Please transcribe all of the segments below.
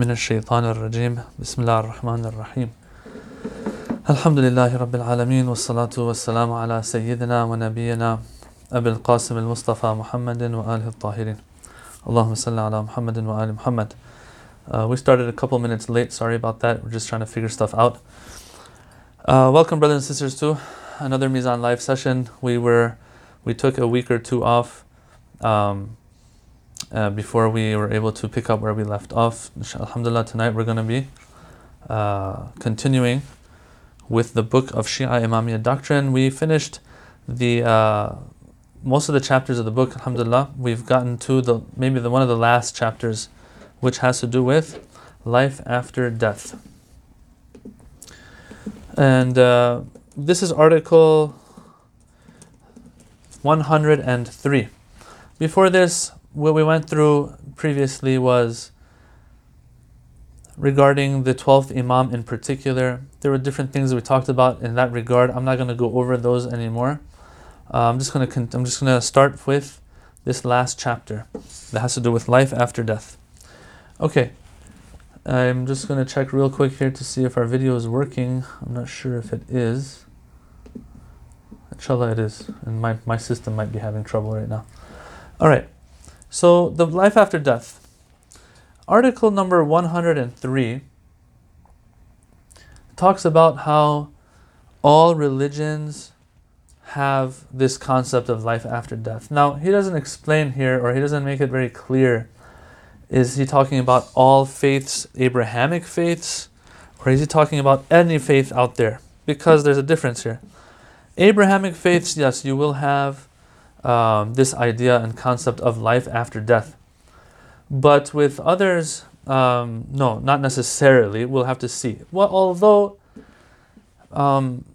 من الشيطان الرجيم بسم الله الرحمن الرحيم الحمد لله رب العالمين والصلاة والسلام على سيدنا ونبينا أبي القاسم المصطفى محمد وآله الطاهرين اللهم صل على محمد وآل محمد uh, We started a couple minutes late, sorry about that, we're just trying to figure stuff out. Uh, welcome brothers and sisters to another Mizan live session. We were, we took a week or two off um, uh, before we were able to pick up where we left off. Alhamdulillah, tonight we're going to be uh, continuing with the book of Shia Imamiyya doctrine. We finished the uh, most of the chapters of the book. Alhamdulillah, we've gotten to the maybe the one of the last chapters, which has to do with life after death. And uh, this is article 103. Before this, what we went through previously was regarding the 12th Imam in particular. There were different things we talked about in that regard. I'm not going to go over those anymore. Uh, I'm just going to con- I'm just going to start with this last chapter that has to do with life after death. Okay. I'm just going to check real quick here to see if our video is working. I'm not sure if it is. Inshallah it is. And my, my system might be having trouble right now. All right. So the life after death. Article number 103 talks about how all religions have this concept of life after death. Now, he doesn't explain here, or he doesn't make it very clear. Is he talking about all faiths, Abrahamic faiths, or is he talking about any faith out there? Because there's a difference here. Abrahamic faiths, yes, you will have um, this idea and concept of life after death. But with others, um, no, not necessarily. We'll have to see. Well, although um,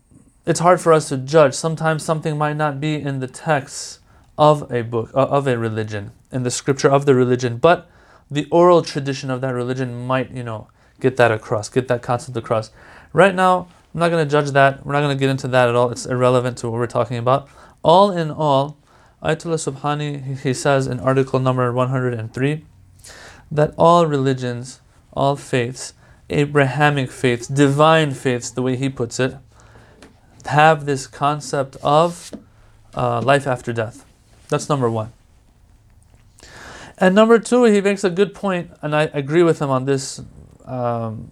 it's hard for us to judge, sometimes something might not be in the text of a book, uh, of a religion, in the scripture of the religion, but the oral tradition of that religion might, you know, get that across, get that concept across. Right now, I'm not going to judge that. We're not going to get into that at all. It's irrelevant to what we're talking about. All in all, Ayatollah Subhani, he says in article number 103, that all religions, all faiths, Abrahamic faiths, divine faiths, the way he puts it, have this concept of uh, life after death. That's number one. And number two, he makes a good point, and I agree with him on this. Um,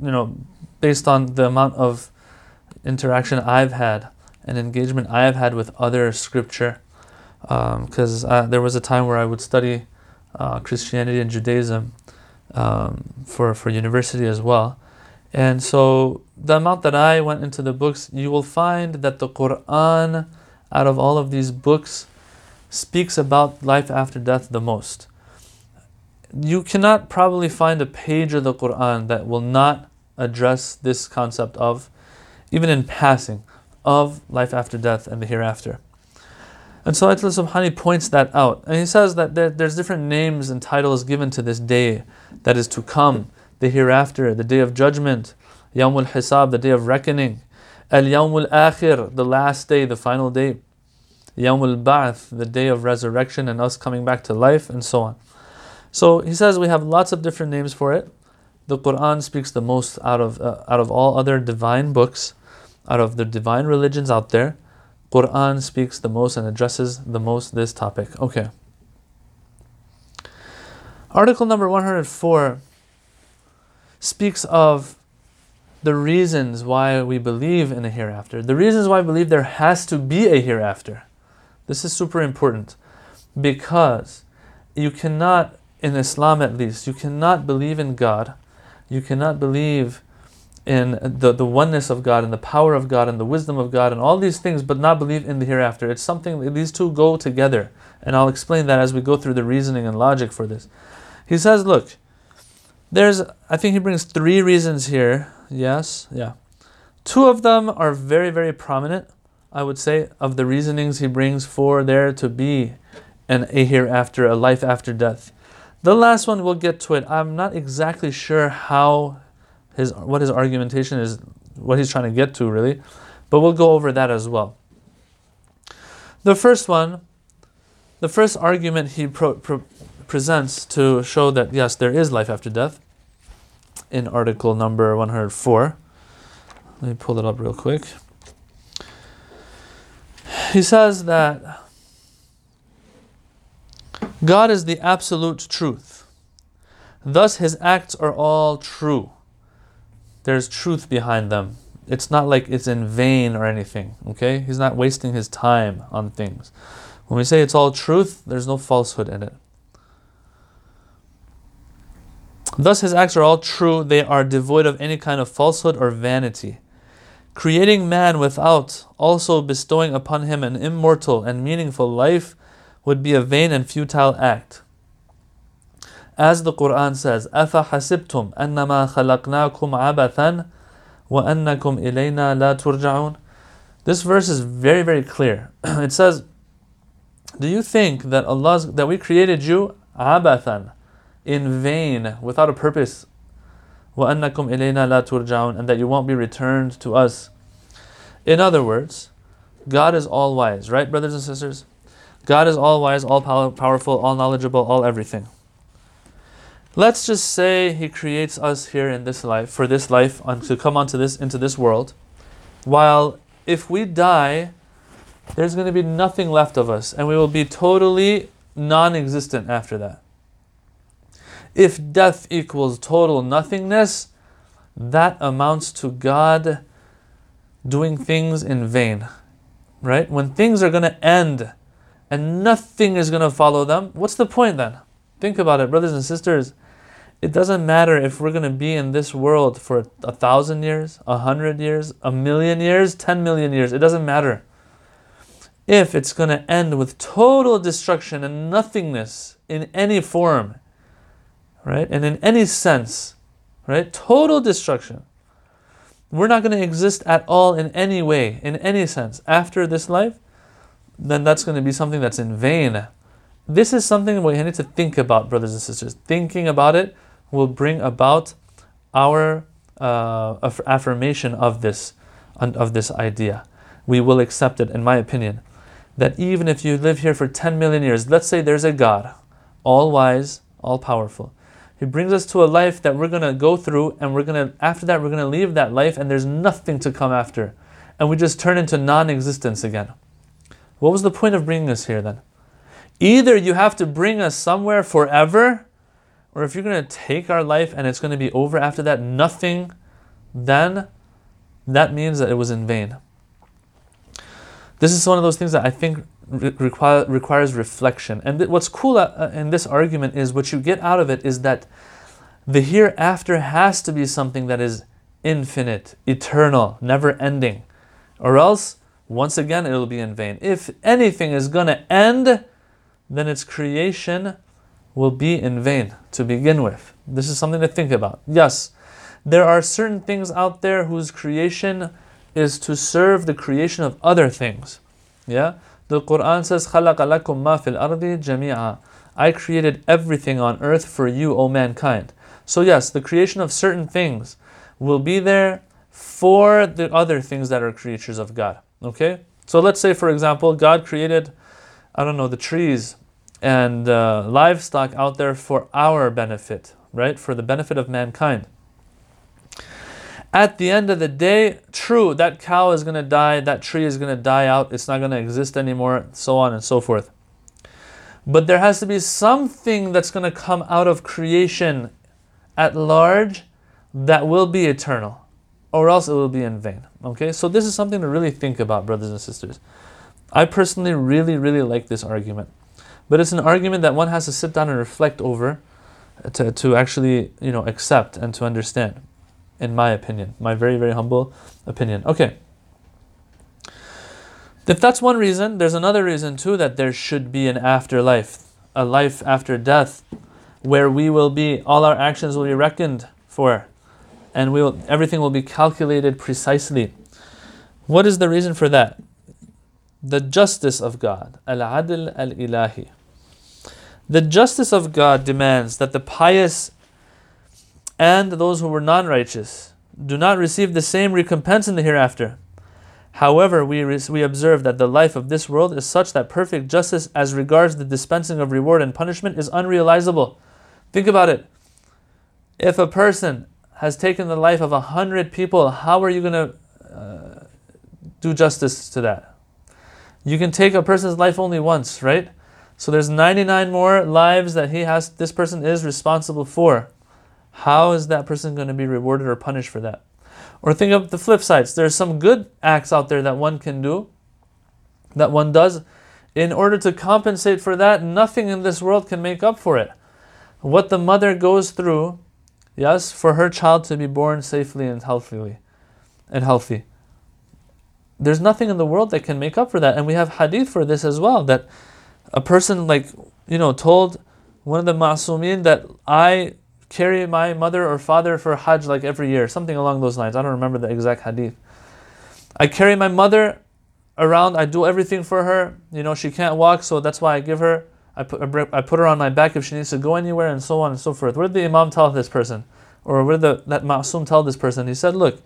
you know, based on the amount of interaction I've had and engagement I have had with other scripture, because um, there was a time where I would study uh, Christianity and Judaism um, for for university as well, and so the amount that I went into the books, you will find that the Quran, out of all of these books, speaks about life after death the most. You cannot probably find a page of the Quran that will not address this concept of, even in passing, of life after death and the hereafter. And so Ayatollah Subhani points that out. And he says that there, there's different names and titles given to this day that is to come, the hereafter, the day of judgment, Yawmul Hisab, the day of reckoning, Al Yawmul Akhir, the last day, the final day, Yawmul Ba'ath, the day of resurrection and us coming back to life, and so on. So he says we have lots of different names for it. The Quran speaks the most out of uh, out of all other divine books, out of the divine religions out there. Quran speaks the most and addresses the most this topic. Okay. Article number 104 speaks of the reasons why we believe in a hereafter. The reasons why I believe there has to be a hereafter. This is super important because you cannot, in Islam at least, you cannot believe in God, you cannot believe in the, the oneness of God and the power of God and the wisdom of God and all these things, but not believe in the hereafter. It's something, these two go together. And I'll explain that as we go through the reasoning and logic for this. He says, look, there's, I think he brings three reasons here. Yes, yeah. Two of them are very, very prominent, I would say, of the reasonings he brings for there to be an a hereafter, a life after death. The last one, we'll get to it. I'm not exactly sure how his what his argumentation is, what he's trying to get to, really, but we'll go over that as well. The first one, the first argument he pro, pro, presents to show that yes, there is life after death, in article number 104. Let me pull it up real quick. He says that God is the absolute truth. Thus, his acts are all true. There's truth behind them. It's not like it's in vain or anything, okay? He's not wasting his time on things. When we say it's all truth, there's no falsehood in it. Thus, his acts are all true, they are devoid of any kind of falsehood or vanity. Creating man without also bestowing upon him an immortal and meaningful life would be a vain and futile act. As the Quran says, أَفَحَسِبْتُمْ أَنَّمَا خَلَقْنَاكُمْ عَبَثًا وَأَنَّكُمْ إِلَيْنَا لَا تُرْجَعُونَ This verse is very, very clear. it says, Do you think that Allah that we created you abathan, in vain, without a purpose, وَأَنَّكُمْ إِلَيْنَا لَا تُرْجَعُونَ and that you won't be returned to us? In other words, God is all wise, right, brothers and sisters? God is all wise, all powerful, all knowledgeable, all everything. Let's just say He creates us here in this life, for this life, to come onto this into this world. While if we die, there's going to be nothing left of us, and we will be totally non-existent after that. If death equals total nothingness, that amounts to God doing things in vain. Right? When things are going to end and nothing is going to follow them, what's the point then? Think about it, brothers and sisters. It doesn't matter if we're going to be in this world for a thousand years, a hundred years, a million years, ten million years. It doesn't matter. If it's going to end with total destruction and nothingness in any form, right, and in any sense, right, total destruction, we're not going to exist at all in any way, in any sense, after this life, then that's going to be something that's in vain. This is something we need to think about, brothers and sisters. Thinking about it will bring about our uh, affirmation of this, of this idea. We will accept it, in my opinion, that even if you live here for 10 million years, let's say there's a God, all wise, all powerful. He brings us to a life that we're to go through, and we're to, after that, we're to leave that life, and there's nothing to come after. And we just turn into non existence again. What was the point of bringing us here then? Either you have to bring us somewhere forever, or if you're going to take our life and it's going to be over after that, nothing, then that means that it was in vain. This is one of those things that I think require, requires reflection. And what's cool uh, in this argument is what you get out of it is that the hereafter has to be something that is infinite, eternal, never ending. Or else once again, it will be in vain. If anything is going to end, then its creation will be in vain to begin with. This is something to think about. Yes, there are certain things out there whose creation is to serve the creation of other things. Yeah? The Quran says, خَلَقَ لَكُم مَا فِي الْأَرْضِ جَمِيعًا I created everything on earth for you, O mankind. So yes, the creation of certain things will be there for the other things that are creatures of God. Okay? So let's say, for example, God created, I don't know, the trees and uh, livestock out there for our benefit, right? For the benefit of mankind. At the end of the day, true, that cow is going to die, that tree is going to die out, it's not going to exist anymore, so on and so forth. But there has to be something that's going to come out of creation at large that will be eternal or else it will be in vain. Okay, so this is something to really think about, brothers and sisters. I personally really, really like this argument, but it's an argument that one has to sit down and reflect over to, to actually, you know, accept and to understand, in my opinion, my very, very humble opinion. Okay. If that's one reason, there's another reason too that there should be an afterlife, a life after death, where we will be, all our actions will be reckoned for and we'll, everything will be calculated precisely. What is the reason for that? The justice of God, al-adl al-ilahi. The justice of God demands that the pious and those who were non-righteous do not receive the same recompense in the hereafter. However, we, we observe that the life of this world is such that perfect justice as regards the dispensing of reward and punishment is unrealizable. Think about it. If a person has taken the life of a hundred people, how are you going to uh, do justice to that? You can take a person's life only once, right? So there's 99 more lives that he has this person is responsible for. How is that person going to be rewarded or punished for that? Or think of the flip sides. There's some good acts out there that one can do, that one does. In order to compensate for that, nothing in this world can make up for it. What the mother goes through, yes, for her child to be born safely and healthily and healthy. There's nothing in the world that can make up for that. And we have hadith for this as well that a person like you know told one of the ma'sumin that I carry my mother or father for Hajj like every year, something along those lines. I don't remember the exact hadith. I carry my mother around. I do everything for her. You know, she can't walk, so that's why I give her. I put I put her on my back if she needs to go anywhere, and so on and so forth. What did the imam tell this person, or what did the, that ma'sum tell this person? He said, "Look,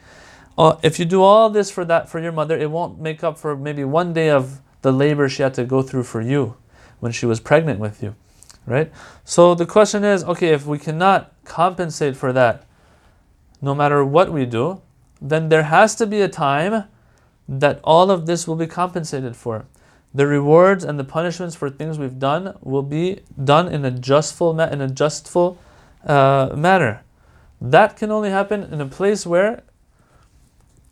uh, if you do all this for that for your mother, it won't make up for maybe one day of the labor she had to go through for you." When she was pregnant with you, right? So the question is okay, if we cannot compensate for that, no matter what we do, then there has to be a time that all of this will be compensated for. The rewards and the punishments for things we've done will be done in a justful, in a justful uh, manner. That can only happen in a place where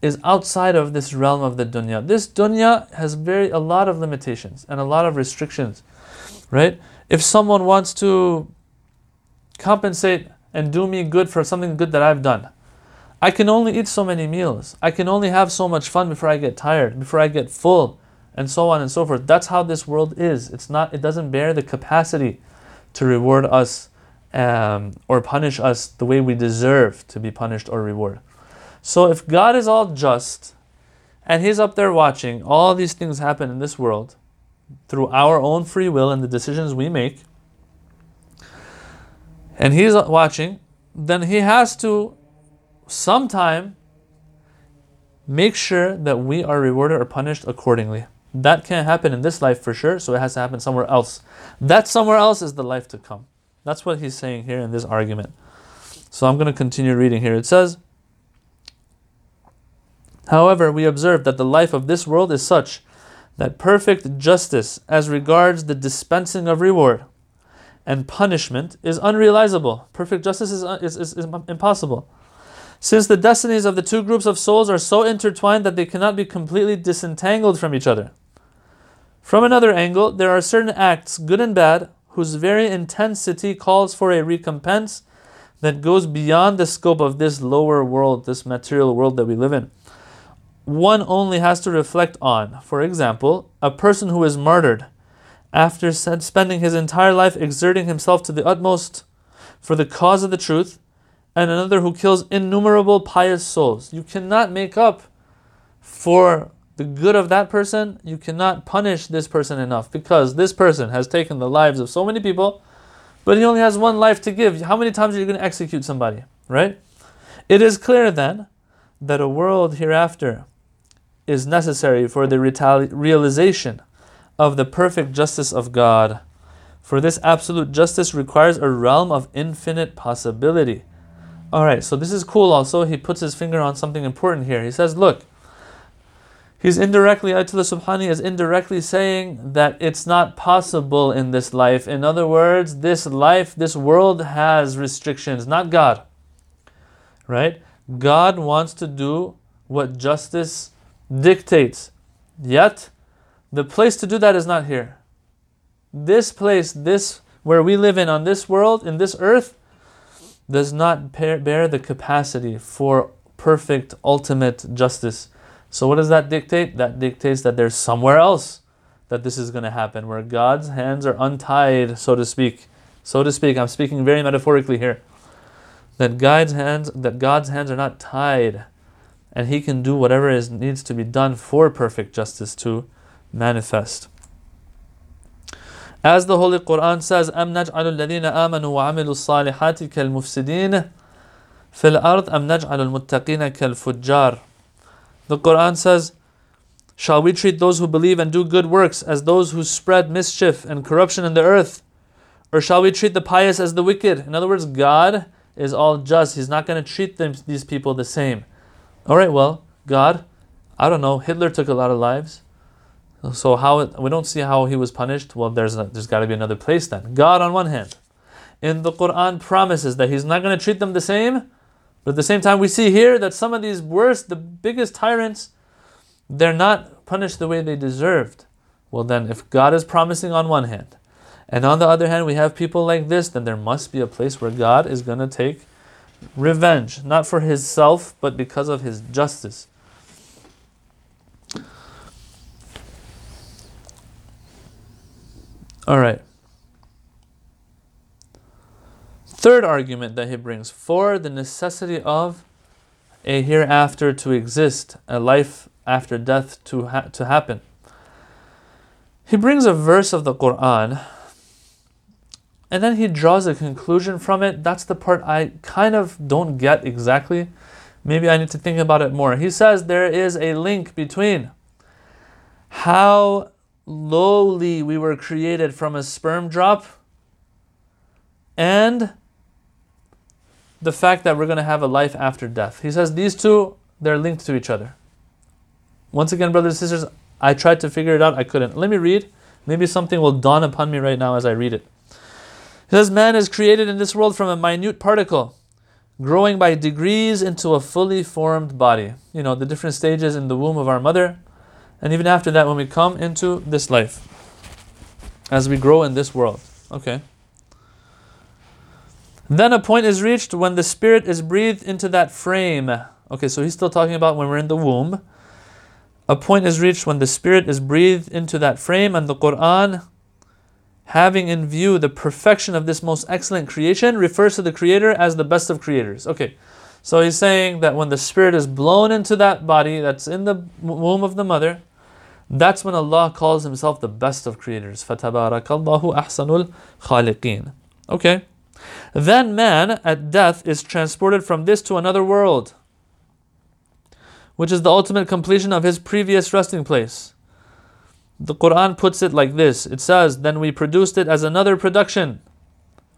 is outside of this realm of the dunya. This dunya has very a lot of limitations and a lot of restrictions right? If someone wants to compensate and do me good for something good that I've done, I can only eat so many meals. I can only have so much fun before I get tired, before I get full, and so on and so forth. That's how this world is. It's not. It doesn't bear the capacity to reward us um, or punish us the way we deserve to be punished or rewarded. So if God is all just, and He's up there watching all these things happen in this world, through our own free will and the decisions we make, and he's watching, then he has to sometime make sure that we are rewarded or punished accordingly. That can't happen in this life for sure, so it has to happen somewhere else. That somewhere else is the life to come. That's what he's saying here in this argument. So I'm going to continue reading here. It says, However, we observe that the life of this world is such that perfect justice as regards the dispensing of reward and punishment is unrealizable. Perfect justice is, is, is, is, impossible. Since the destinies of the two groups of souls are so intertwined that they cannot be completely disentangled from each other. From another angle, there are certain acts, good and bad, whose very intensity calls for a recompense that goes beyond the scope of this lower world, this material world that we live in one only has to reflect on. For example, a person who is martyred after spending his entire life exerting himself to the utmost for the cause of the truth, and another who kills innumerable pious souls. You cannot make up for the good of that person. You cannot punish this person enough because this person has taken the lives of so many people, but he only has one life to give. How many times are you going to execute somebody, right? It is clear then that a world hereafter is necessary for the realization of the perfect justice of God. For this absolute justice requires a realm of infinite possibility. All right, so this is cool also. He puts his finger on something important here. He says, look, he's indirectly, Ayatollah Subhani is indirectly saying that it's not possible in this life. In other words, this life, this world has restrictions, not God. Right? God wants to do what justice dictates. Yet, the place to do that is not here. This place, this where we live in on this world, in this earth, does not bear the capacity for perfect, ultimate justice. So, what does that dictate? That dictates that there's somewhere else that this is going to happen, where God's hands are untied, so to speak. So to speak, I'm speaking very metaphorically here. That God's hands, that God's hands are not tied and he can do whatever is needs to be done for perfect justice to manifest. As the Holy Quran says, أَمْ نَجْعَلُ الَّذِينَ آمَنُوا وَعَمِلُوا الصَّالِحَاتِ كَالْمُفْسِدِينَ فِي الْأَرْضِ أَمْ نَجْعَلُ الْمُتَّقِينَ كَالْفُجَّارِ The Quran says, Shall we treat those who believe and do good works as those who spread mischief and corruption in the earth? Or shall we treat the pious as the wicked? In other words, God is all just. He's not going to treat them, these people the same. All right, well, God, I don't know. Hitler took a lot of lives. So how we don't see how he was punished. Well, there's there's got to be another place then. God on one hand, in the Quran promises that He's not going to treat them the same, but at the same time we see here that some of these worst, the biggest tyrants, they're not punished the way they deserved. Well, then, if God is promising on one hand, and on the other hand we have people like this, then there must be a place where God is going to take revenge, not for His self, but because of His justice. All right. Third argument that he brings for the necessity of a hereafter to exist, a life after death to, ha- to happen. He brings a verse of the Quran and then he draws a conclusion from it. That's the part I kind of don't get exactly. Maybe I need to think about it more. He says there is a link between how lowly we were created from a sperm drop and the fact that we're going to have a life after death. He says these two, they're linked to each other. Once again, brothers and sisters, I tried to figure it out, I couldn't. Let me read. Maybe something will dawn upon me right now as I read it. He says, Man is created in this world from a minute particle, growing by degrees into a fully formed body. You know, the different stages in the womb of our mother and even after that when we come into this life, as we grow in this world. Okay. Then a point is reached when the spirit is breathed into that frame. Okay, so he's still talking about when we're in the womb. A point is reached when the spirit is breathed into that frame, and the Quran, having in view the perfection of this most excellent creation, refers to the Creator as the best of creators. Okay, so he's saying that when the spirit is blown into that body that's in the womb of the mother, that's when Allah calls himself the best of creators. Ahsanul khaliqin. Okay. Then man at death is transported from this to another world, which is the ultimate completion of his previous resting place. The Quran puts it like this it says, Then we produced it as another production.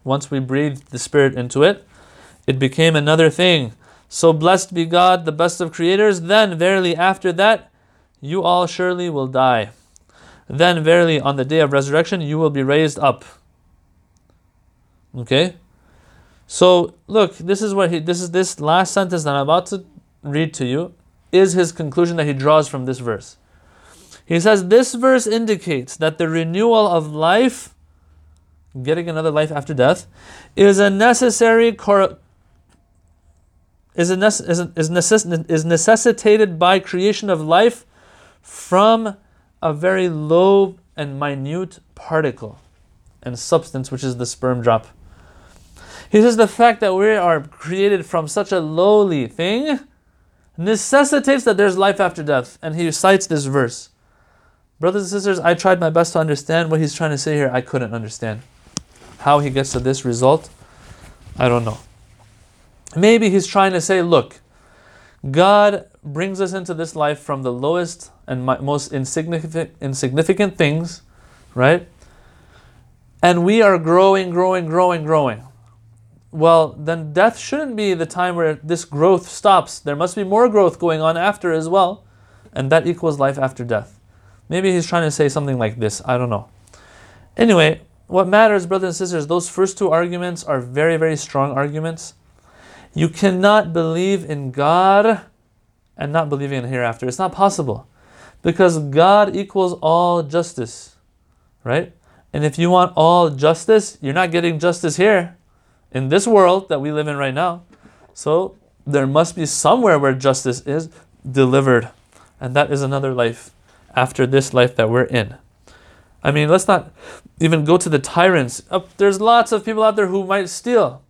Once we breathed the Spirit into it, it became another thing. So blessed be God, the best of creators. Then, verily, after that, you all surely will die. Then, verily, on the day of resurrection, you will be raised up. Okay? So, look, this is what he, this is this last sentence that I'm about to read to you is his conclusion that he draws from this verse. He says, This verse indicates that the renewal of life, getting another life after death, is a necessary cor- is, a nece- is, a, is, necess- is necessitated by creation of life from a very low and minute particle and substance, which is the sperm drop. He says the fact that we are created from such a lowly thing necessitates that there's life after death. And he cites this verse. Brothers and sisters, I tried my best to understand what he's trying to say here. I couldn't understand. How he gets to this result, I don't know. Maybe he's trying to say, look, God brings us into this life from the lowest and most insignificant, insignificant things, right? And we are growing, growing, growing, growing. Well, then death shouldn't be the time where this growth stops. There must be more growth going on after as well. And that equals life after death. Maybe he's trying to say something like this. I don't know. Anyway, what matters, brothers and sisters, those first two arguments are very, very strong arguments. You cannot believe in God and not believing in hereafter. It's not possible because God equals all justice, right? And if you want all justice, you're not getting justice here in this world that we live in right now. So there must be somewhere where justice is delivered, and that is another life after this life that we're in. I mean, let's not even go to the tyrants. Oh, there's lots of people out there who might steal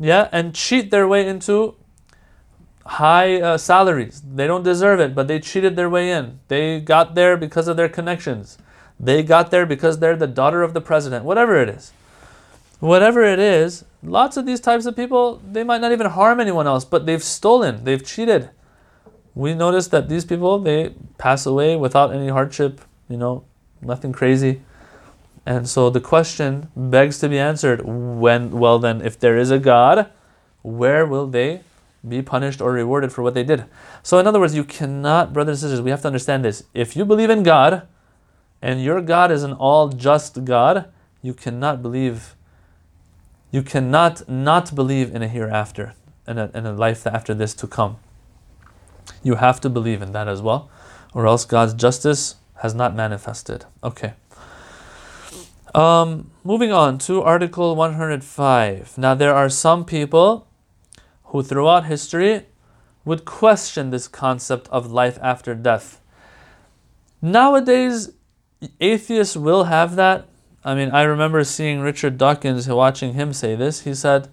yeah, and cheat their way into high uh, salaries. They don't deserve it, but they cheated their way in. They got there because of their connections. They got there because they're the daughter of the president, whatever it is. Whatever it is, lots of these types of people, they might not even harm anyone else, but they've stolen, they've cheated. We notice that these people, they pass away without any hardship, you know, nothing crazy. And so the question begs to be answered when, well, then, if there is a God, where will they be punished or rewarded for what they did? So, in other words, you cannot, brothers and sisters, we have to understand this. If you believe in God, and your God is an all just God, you cannot believe, you cannot not believe in a hereafter, in a, in a life after this to come. You have to believe in that as well, or else God's justice has not manifested. Okay. Um, moving on to Article 105. Now, there are some people who, throughout history, would question this concept of life after death. Nowadays, atheists will have that. I mean, I remember seeing Richard Dawkins, watching him say this. He said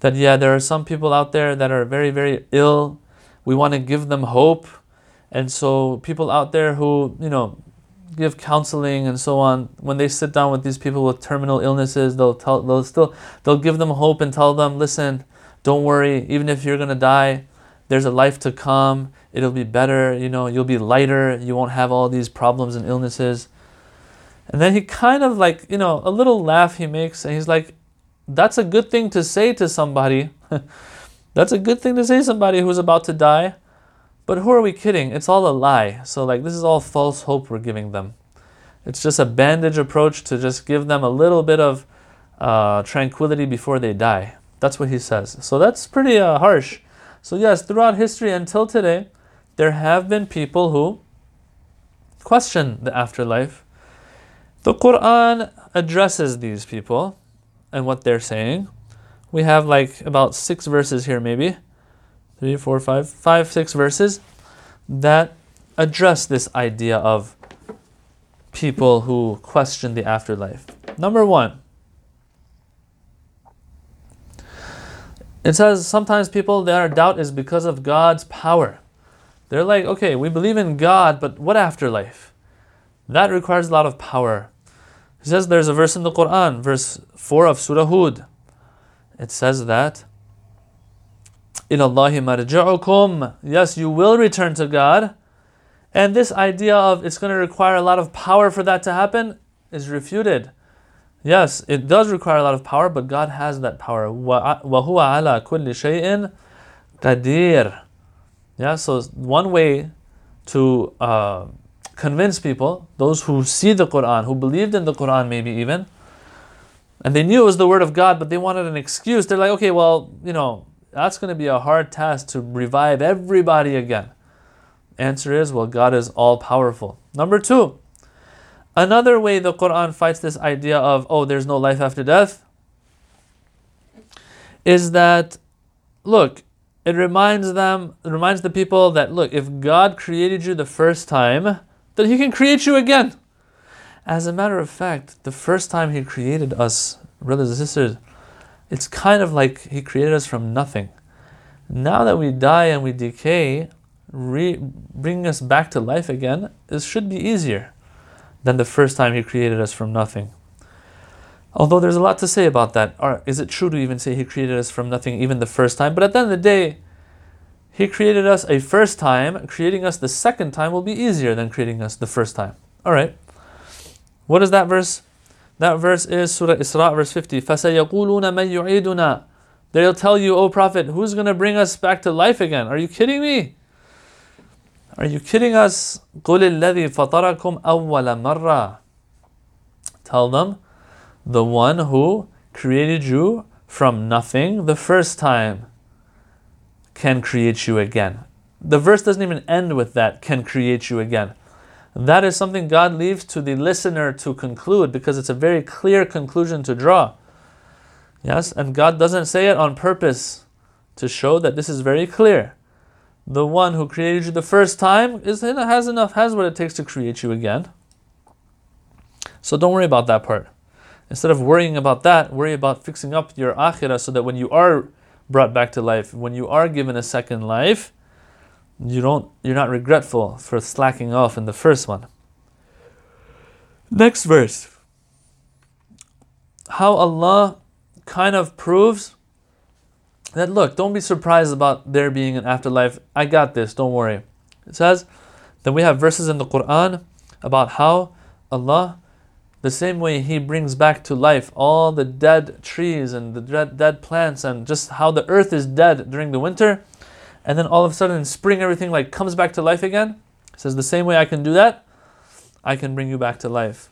that, yeah, there are some people out there that are very, very ill. We want to give them hope. And so, people out there who, you know, give counseling and so on, when they sit down with these people with terminal illnesses, they'll tell, they'll still, they'll give them hope and tell them, listen, don't worry, even if you're going to die, there's a life to come it'll be better, you know, you'll be lighter, you won't have all these problems and illnesses. And then he kind of like, you know, a little laugh he makes, and he's like, that's a good thing to say to somebody. that's a good thing to say to somebody who's about to die. But who are we kidding? It's all a lie. So, like, this is all false hope we're giving them. It's just a bandage approach to just give them a little bit of uh, tranquility before they die. That's what he says. So, that's pretty uh, harsh. So, yes, throughout history until today, there have been people who question the afterlife. The Quran addresses these people and what they're saying. We have like about six verses here, maybe three, four, five, five, six verses that address this idea of people who question the afterlife. Number one, it says sometimes people their doubt is because of God's power. They're like, okay, we believe in God, but what afterlife? That requires a lot of power. He says there's a verse in the Quran, verse 4 of Surah Hud. It says that ilallahi marja'ukum. Yes, you will return to God. And this idea of it's going to require a lot of power for that to happen is refuted. Yes, it does require a lot of power, but God has that power. Wa huwa Allāh kulli Shay'in qadīr. Yeah, so one way to uh, convince people, those who see the Qur'an, who believed in the Qur'an maybe even, and they knew it was the word of God, but they wanted an excuse. They're like, okay, well, you know, that's going to be a hard task to revive everybody again. Answer is, well, God is all powerful. Number two, another way the Quran fights this idea of, oh, there's no life after death, is that, look, it reminds them, it reminds the people that look, if God created you the first time, then He can create you again. As a matter of fact, the first time He created us, brothers and sisters, it's kind of like He created us from nothing. Now that we die and we decay, re- bringing us back to life again, it should be easier than the first time He created us from nothing. Although there's a lot to say about that. Or is it true to even say He created us from nothing even the first time? But at the end of the day, He created us a first time. Creating us the second time will be easier than creating us the first time. All right. What is that verse? That verse is Surah Isra, verse 50. فَسَيَقُولُونَ مَن يُعِيدُنَا They'll tell you, O Prophet, who's going to bring us back to life again? Are you kidding me? Are you kidding us? قُلِ الَّذِي فَطَرَكُمْ أَوَّلَ مَرَّةٍ Tell them, the one who created you from nothing the first time can create you again. The verse doesn't even end with that, can create you again. That is something God leaves to the listener to conclude because it's a very clear conclusion to draw. Yes, and God doesn't say it on purpose to show that this is very clear. The one who created you the first time is has enough, has what it takes to create you again. So don't worry about that part. Instead of worrying about that, worry about fixing up your akhirah so that when you are brought back to life, when you are given a second life, you don't you're not regretful for slacking off in the first one. Next verse. How Allah kind of proves that look, don't be surprised about there being an afterlife. I got this, don't worry. It says, then we have verses in the Quran about how Allah the same way He brings back to life all the dead trees and the dead, dead plants and just how the earth is dead during the winter, and then all of a sudden in spring everything like comes back to life again. He says the same way I can do that, I can bring you back to life.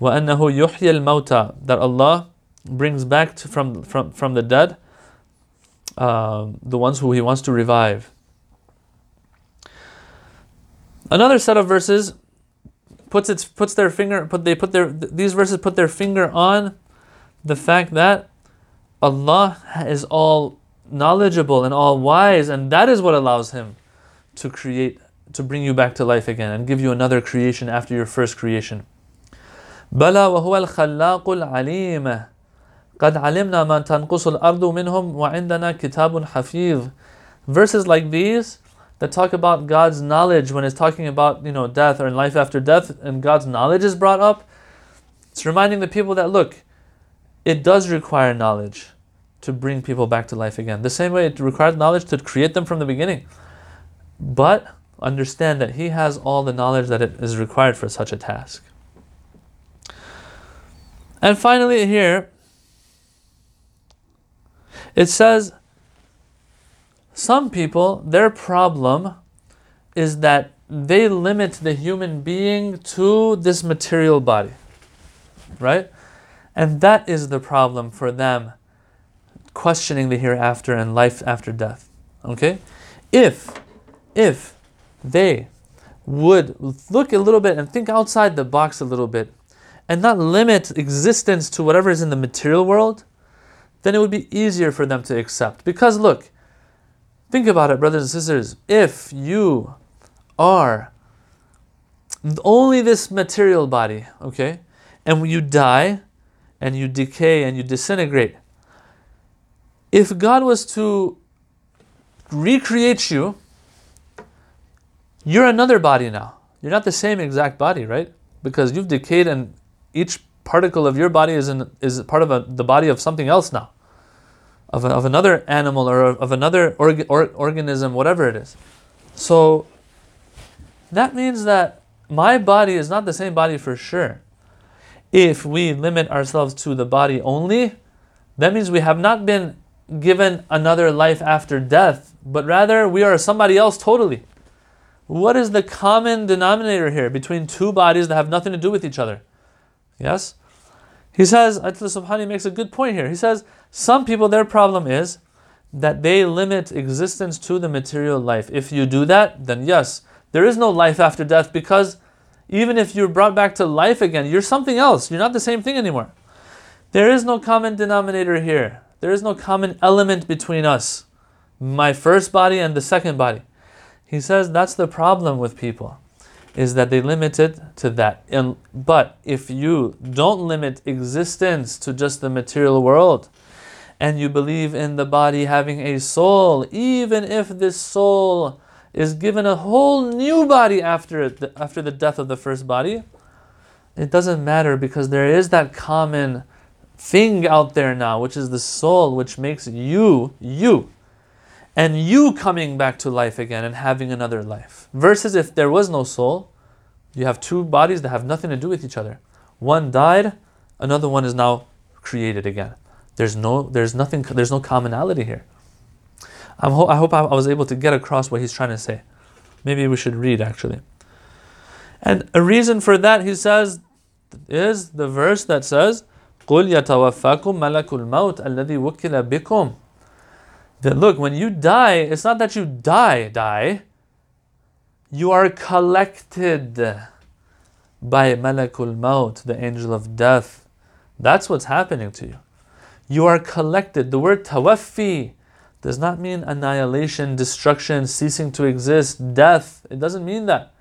وَأَنَّهُ يُحْيِي الْمَوْتَى That Allah brings back to, from, from, from the dead um, the ones who He wants to revive. Another set of verses puts its puts their finger put they put their these verses put their finger on the fact that Allah is all knowledgeable and all wise and that is what allows him to create to bring you back to life again and give you another creation after your first creation. بلى وهو الخلاق العليم قد علمنا ما تنقص الأرض منهم وعندنا كتاب حفيظ Verses like these that talk about God's knowledge when it's talking about you know death or life after death and God's knowledge is brought up, it's reminding the people that look, it does require knowledge to bring people back to life again. The same way it requires knowledge to create them from the beginning. But understand that He has all the knowledge that it is required for such a task. And finally, here it says some people, their problem is that they limit the human being to this material body. Right? And that is the problem for them questioning the hereafter and life after death. Okay? If if they would look a little bit and think outside the box a little bit and not limit existence to whatever is in the material world, then it would be easier for them to accept. Because look, Think about it, brothers and sisters. If you are only this material body, okay, and when you die and you decay and you disintegrate, if God was to recreate you, you're another body now. You're not the same exact body, right? Because you've decayed and each particle of your body is, in, is part of a, the body of something else now of, a, of another animal or of another org, or, organism, whatever it is. So that means that my body is not the same body for sure. If we limit ourselves to the body only, that means we have not been given another life after death, but rather we are somebody else totally. What is the common denominator here between two bodies that have nothing to do with each other? Yes? He says, Ayatollah Subhani makes a good point here. He says, some people, their problem is that they limit existence to the material life. If you do that, then yes, there is no life after death because even if you're brought back to life again, you're something else. You're not the same thing anymore. There is no common denominator here. There is no common element between us, my first body and the second body. He says that's the problem with people is that they limit it to that. And, but if you don't limit existence to just the material world, and you believe in the body having a soul, even if this soul is given a whole new body after it, after the death of the first body, it doesn't matter because there is that common thing out there now, which is the soul, which makes you you and you coming back to life again and having another life. Versus if there was no soul, you have two bodies that have nothing to do with each other. One died, another one is now created again. There's no, there's nothing, there's no commonality here. I'm ho- I hope I was able to get across what he's trying to say. Maybe we should read actually. And a reason for that, he says, is the verse that says, قُلْ يَتَوَفَّاكُمْ مَلَكُ الْمَوْتِ الَّذِي وُكِّلَ بِكُمْ that look, when you die, it's not that you die, die. You are collected by Malakul Maut, the angel of death. That's what's happening to you. You are collected. The word tawaffi does not mean annihilation, destruction, ceasing to exist, death. It doesn't mean that.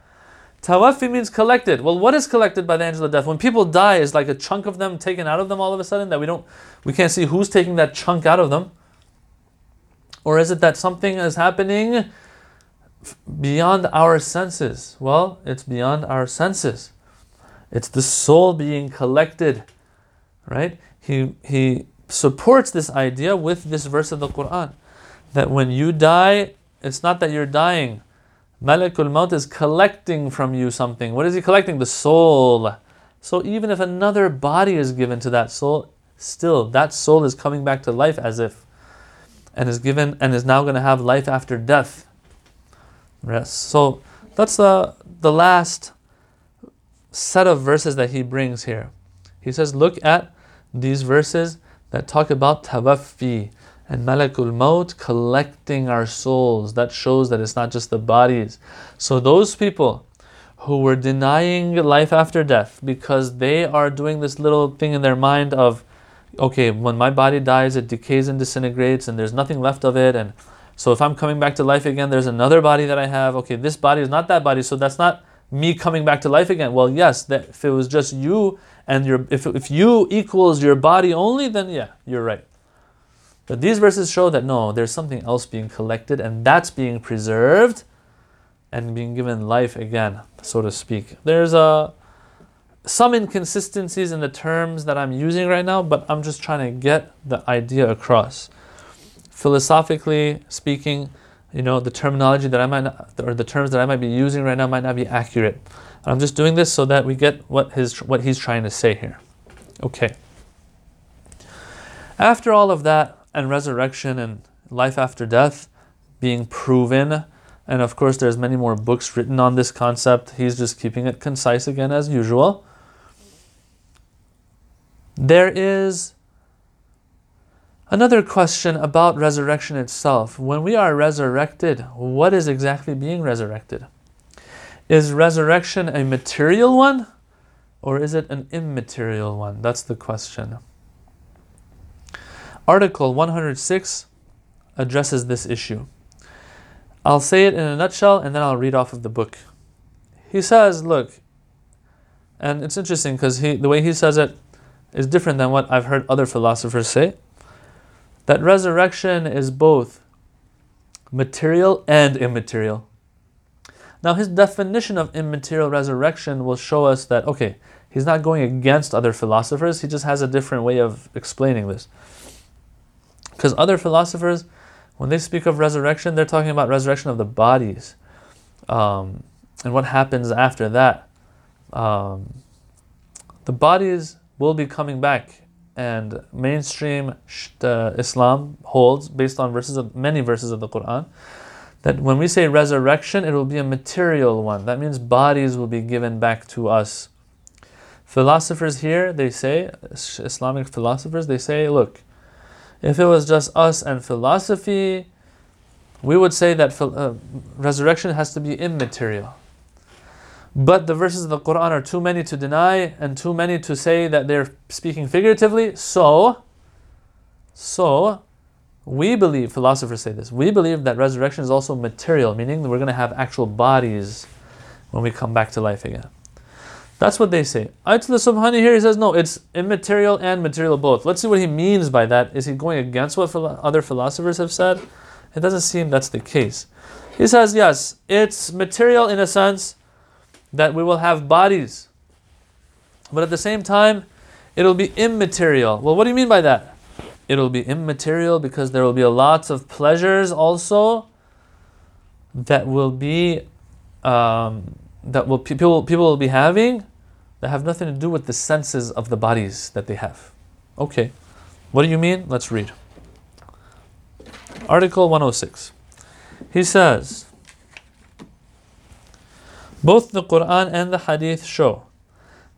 Tawaffi means collected. Well, what is collected by the angel of death? When people die, is like a chunk of them taken out of them all of a sudden that we don't, we can't see who's taking that chunk out of them. Or is it that something is happening beyond our senses? Well, it's beyond our senses. It's the soul being collected, right? He, he supports this idea with this verse of the Quran that when you die, it's not that you're dying. Malakul Maut is collecting from you something. What is he collecting? The soul. So even if another body is given to that soul, still that soul is coming back to life as if and is given and is now going to have life after death. Yes. So that's the the last set of verses that he brings here. He says, look at these verses that talk about tawaffi and malakul maut collecting our souls. That shows that it's not just the bodies. So those people who were denying life after death because they are doing this little thing in their mind of okay, when my body dies, it decays and disintegrates, and there's nothing left of it. And so, if I'm coming back to life again, there's another body that I have. Okay, this body is not that body, so that's not me coming back to life again. Well, yes, that if it was just you and your if if you equals your body only, then yeah, you're right. But these verses show that no, there's something else being collected, and that's being preserved and being given life again, so to speak. There's a some inconsistencies in the terms that I'm using right now, but I'm just trying to get the idea across. Philosophically speaking, you know, the terminology that I might not, or the terms that I might be using right now might not be accurate. I'm just doing this so that we get what his what he's trying to say here. Okay. After all of that and resurrection and life after death being proven, and of course there's many more books written on this concept. He's just keeping it concise again as usual. There is another question about resurrection itself. When we are resurrected, what is exactly being resurrected? Is resurrection a material one or is it an immaterial one? That's the question. Article 106 addresses this issue. I'll say it in a nutshell and then I'll read off of the book. He says, look, and it's interesting because he the way he says it is different than what I've heard other philosophers say. That resurrection is both material and immaterial. Now, his definition of immaterial resurrection will show us that, okay, he's not going against other philosophers, he just has a different way of explaining this. Because other philosophers, when they speak of resurrection, they're talking about resurrection of the bodies um, and what happens after that. Um, the bodies will be coming back. And mainstream Islam holds, based on verses of many verses of the Quran, that when we say resurrection, it will be a material one. That means bodies will be given back to us. Philosophers here, they say, Islamic philosophers, they say, look, if it was just us and philosophy, we would say that uh, resurrection has to be immaterial. But the verses of the Quran are too many to deny and too many to say that they're speaking figuratively. So, so we believe, philosophers say this, we believe that resurrection is also material, meaning that we're going to have actual bodies when we come back to life again. That's what they say. Ayatollah Subhani here, he says, no, it's immaterial and material both. Let's see what he means by that. Is he going against what philo- other philosophers have said? It doesn't seem that's the case. He says, yes, it's material in a sense that we will have bodies. But at the same time, it'll be immaterial. Well, what do you mean by that? It'll be immaterial because there will be lots of pleasures also that will be um, that will people people will be having that have nothing to do with the senses of the bodies that they have. Okay, what do you mean? Let's read. Article 106. He says. Both the Quran and the Hadith show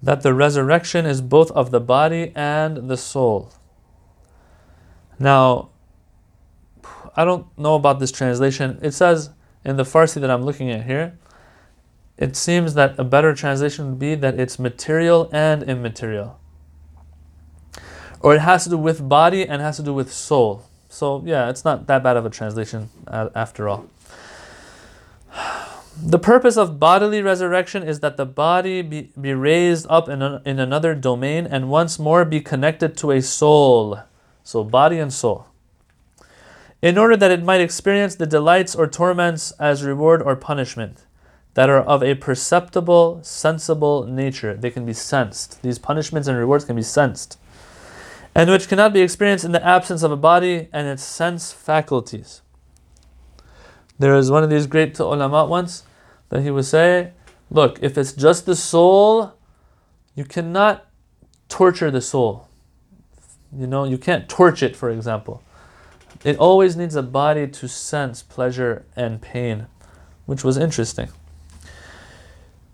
that the resurrection is both of the body and the soul. Now, I don't know about this translation. It says in the Farsi that I'm looking at here, it seems that a better translation would be that it's material and immaterial. Or it has to do with body and has to do with soul. So, yeah, it's not that bad of a translation uh, after all. The purpose of bodily resurrection is that the body be, be raised up in, a, in another domain and once more be connected to a soul. So, body and soul. In order that it might experience the delights or torments as reward or punishment that are of a perceptible, sensible nature. They can be sensed. These punishments and rewards can be sensed. And which cannot be experienced in the absence of a body and its sense faculties. There is one of these great ulama once that he would say, Look, if it's just the soul, You cannot torture the soul. You know, you can't torch it, for example. It always needs a body to sense pleasure and pain, which was interesting.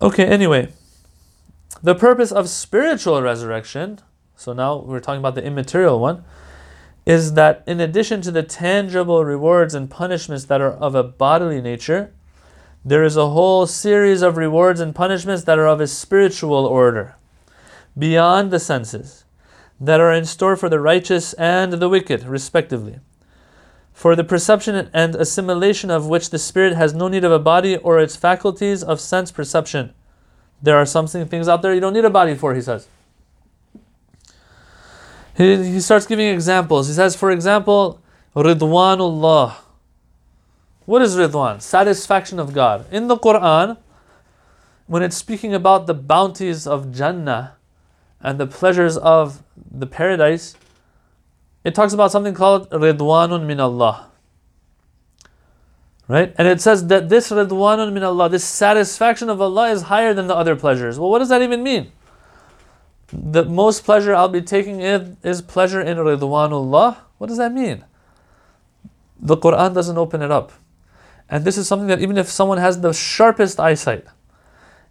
Okay, anyway, the purpose of spiritual resurrection, so now we're talking about the immaterial one, is that in addition to the tangible rewards and punishments that are of a bodily nature, there is a whole series of rewards and punishments that are of a spiritual order, beyond the senses, that are in store for the righteous and the wicked, respectively. For the perception and assimilation of which the spirit has no need of a body or its faculties of sense perception. There are some things out there you don't need a body for, he says. He, he starts giving examples. He says, for example, Ridwanullah. What is Ridwan? Satisfaction of God. In the Quran, when it's speaking about the bounties of Jannah and the pleasures of the paradise, it talks about something called Ridwanun min Allah. Right? And it says that this Ridwanun min Allah, this satisfaction of Allah is higher than the other pleasures. Well, what does that even mean? The most pleasure I'll be taking in is pleasure in Ridwanullah. What does that mean? The Quran doesn't open it up. And this is something that even if someone has the sharpest eyesight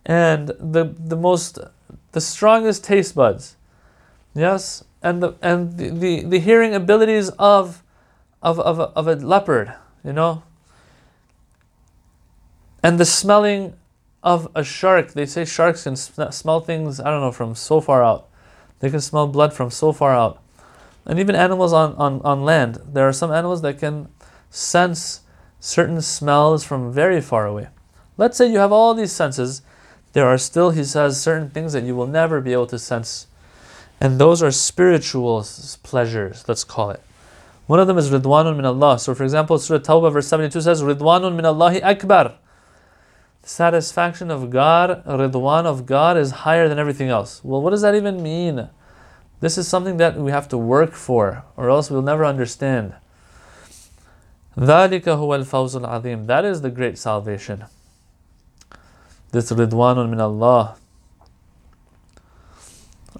and the, the most, the strongest taste buds, yes, and the, and the, the, the hearing abilities of, of, of, a, of a leopard, you know, and the smelling of a shark. They say sharks can smell things, I don't know, from so far out. They can smell blood from so far out. And even animals on, on, on land, there are some animals that can sense certain smells from very far away. Let's say you have all these senses, there are still, he says, certain things that you will never be able to sense. And those are spiritual pleasures, let's call it. One of them is Ridwanun min Allah. So, for example, Surah Tawbah, verse 72 says, Ridwanun min Allahi Akbar. The satisfaction of God, Ridwan of God, is higher than everything else. Well, what does that even mean? This is something that we have to work for, or else we'll never understand. ذَلِكَ هُوَ الْفَوْزُ الْعَظِيمُ That is the great salvation. This ridwanun min Allah.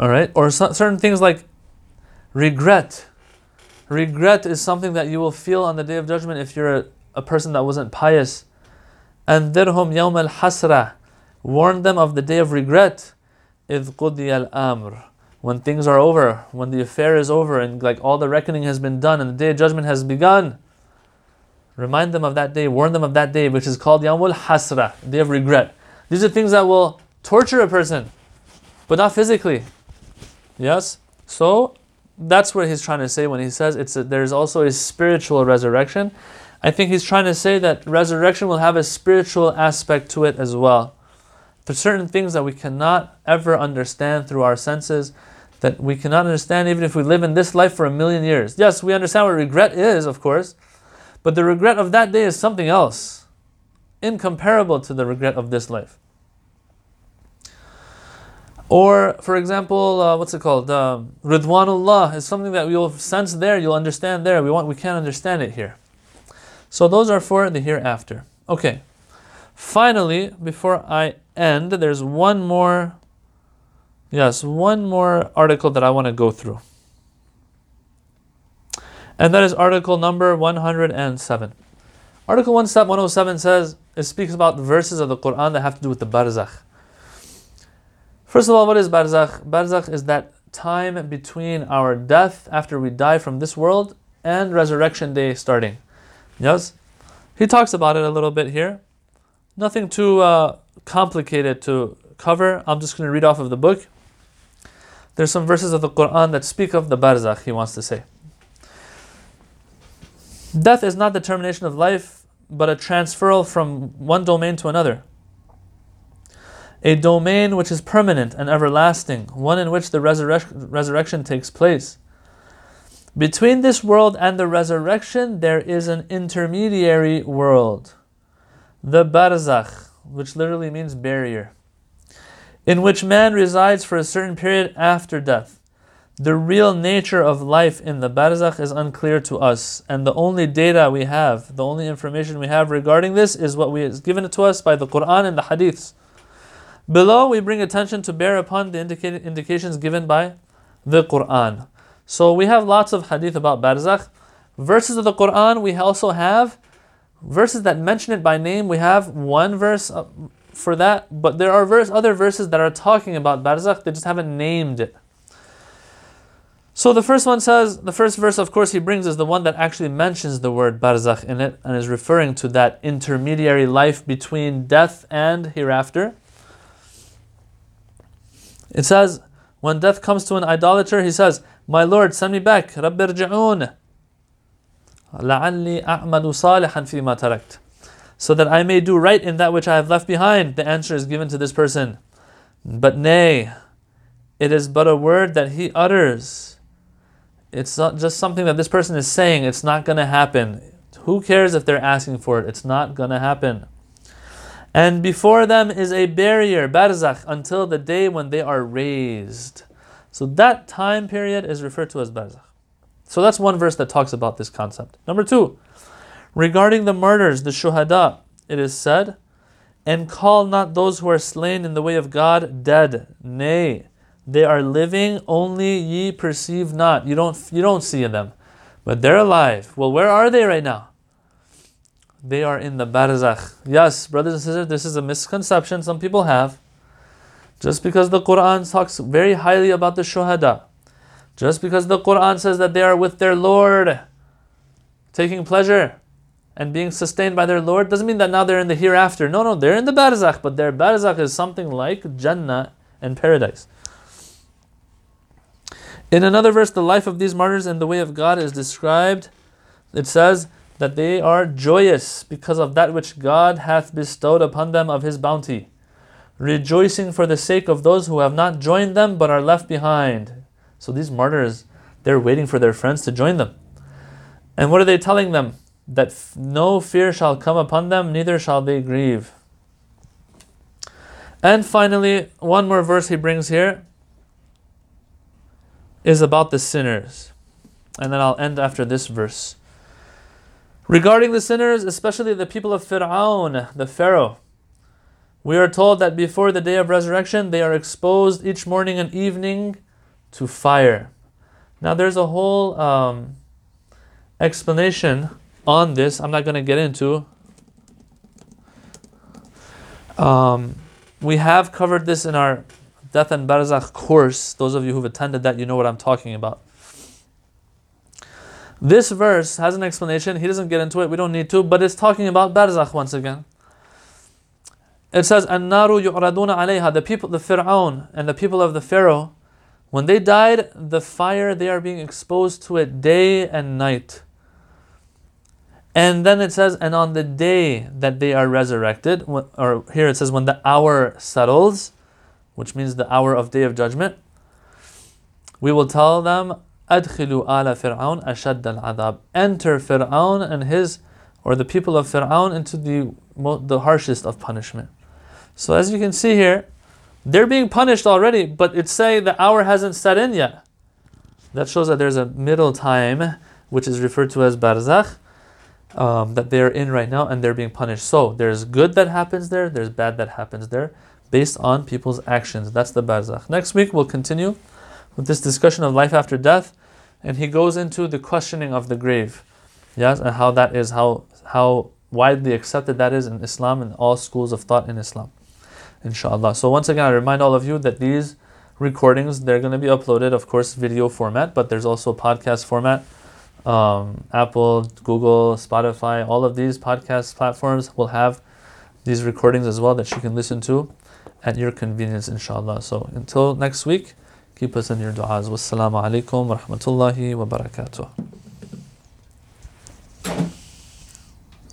Alright? Or so, certain things like regret. Regret is something that you will feel on the day of judgment if you're a, a person that wasn't pious. And dirhum yawm al hasra. Warn them of the day of regret. إِذْ قُضِيَ الْأَمْرُ When things are over, when the affair is over, and like all the reckoning has been done, and the day of judgment has begun. Remind them of that day, warn them of that day, which is called Yawmul Hasra, day of regret. These are things that will torture a person, but not physically. Yes? So that's what he's trying to say when he says it's a, there's also a spiritual resurrection. I think he's trying to say that resurrection will have a spiritual aspect to it as well. There's certain things that we cannot ever understand through our senses, that we cannot understand even if we live in this life for a million years. Yes, we understand what regret is, of course. But the regret of that day is something else, incomparable to the regret of this life. Or, for example, uh, what's it called? Uh, Ridwanullah is something that you'll sense there, you'll understand there. We want, we can't understand it here. So those are for the hereafter. Okay. Finally, before I end, there's one more. Yes, one more article that I want to go through. And that is article number 107. Article 107 says, it speaks about verses of the Quran that have to do with the barzakh. First of all, what is barzakh? Barzakh is that time between our death after we die from this world and resurrection day starting. Yes? He talks about it a little bit here. Nothing too uh, complicated to cover. I'm just going to read off of the book. There's some verses of the Quran that speak of the barzakh, he wants to say. Death is not the termination of life, but a transferal from one domain to another. A domain which is permanent and everlasting, one in which the resurrec- resurrection takes place. Between this world and the resurrection, there is an intermediary world, the barzakh, which literally means barrier, in which man resides for a certain period after death. The real nature of life in the barzakh is unclear to us, and the only data we have, the only information we have regarding this is what is given to us by the Quran and the Hadiths. Below, we bring attention to bear upon the indica- indications given by the Quran. So we have lots of hadith about barzakh. Verses of the Quran, we also have verses that mention it by name. We have one verse uh, for that, but there are verse, other verses that are talking about barzakh, they just haven't named it. So the first one says, the first verse, of course, he brings is the one that actually mentions the word barzakh in it and is referring to that intermediary life between death and hereafter. It says, when death comes to an idolater, he says, My Lord, send me back. رَبِّ ارْجِعُونَ لَعَلِّي أَعْمَلُ صَالِحًا فِي مَا تَرَكْتُ So that I may do right in that which I have left behind. The answer is given to this person. But nay, it is but a word that he utters. It's not just something that this person is saying. It's not going to happen. Who cares if they're asking for it? It's not going to happen. And before them is a barrier, barzakh, until the day when they are raised. So that time period is referred to as barzakh. So that's one verse that talks about this concept. Number two, regarding the martyrs, the shuhada, it is said, and call not those who are slain in the way of God dead. Nay, they are living, only ye perceive not. You don't, you don't see them, but they're alive. Well, where are they right now? They are in the barzakh. Yes, brothers and sisters, this is a misconception some people have. Just because the Quran talks very highly about the shuhada, just because the Quran says that they are with their Lord, taking pleasure and being sustained by their Lord, doesn't mean that now they're in the hereafter. No, no, they're in the barzakh, but their barzakh is something like Jannah and paradise. In another verse, the life of these martyrs in the way of God is described. It says that they are joyous because of that which God hath bestowed upon them of his bounty rejoicing for the sake of those who have not joined them but are left behind. So these martyrs, they're waiting for their friends to join them. And what are they telling them? That no fear shall come upon them, neither shall they grieve. And finally, one more verse he brings here is about the sinners. And then I'll end after this verse. Regarding the sinners, especially the people of Fir'aun, the Pharaoh, we are told that before the day of resurrection, they are exposed each morning and evening to fire. Now, there's a whole um, explanation on this. I'm not going to get into. Um, we have covered this in our Death and Barzakh course. Those of you who've attended that, you know what I'm talking about. This verse has an explanation. He doesn't get into it. We don't need to, but it's talking about Barzakh once again. It says, "An-naru yu'raduna alayha." The people, the Fir'aun and the people of the Pharaoh, when they died, the fire they are being exposed to it day and night. And then it says, and on the day that they are resurrected, or here it says, when the hour settles, which means the hour of day of judgment, we will tell them, "Adkhilu ala Fir'aun ashad al-adab." Enter Fir'aun and his, or the people of Fir'aun, into the the harshest of punishment. So as you can see here, they're being punished already, but it's saying the hour hasn't set in yet. That shows that there's a middle time, which is referred to as barzakh, um, that they're in right now, and they're being punished. So there's good that happens there, there's bad that happens there, based on people's actions. That's the barzakh. Next week we'll continue with this discussion of life after death, and he goes into the questioning of the grave, yes, and how that is, how how widely accepted that is in Islam and all schools of thought in Islam inshallah. So once again, I remind all of you that these recordings they're going to be uploaded, of course, video format, but there's also podcast format. Um, Apple, Google, Spotify, all of these podcast platforms will have these recordings as well that you can listen to at your convenience, inshallah. So until next week, keep us in your du'as. Wassalamu alaikum wa rahmatullahi wa barakatuh.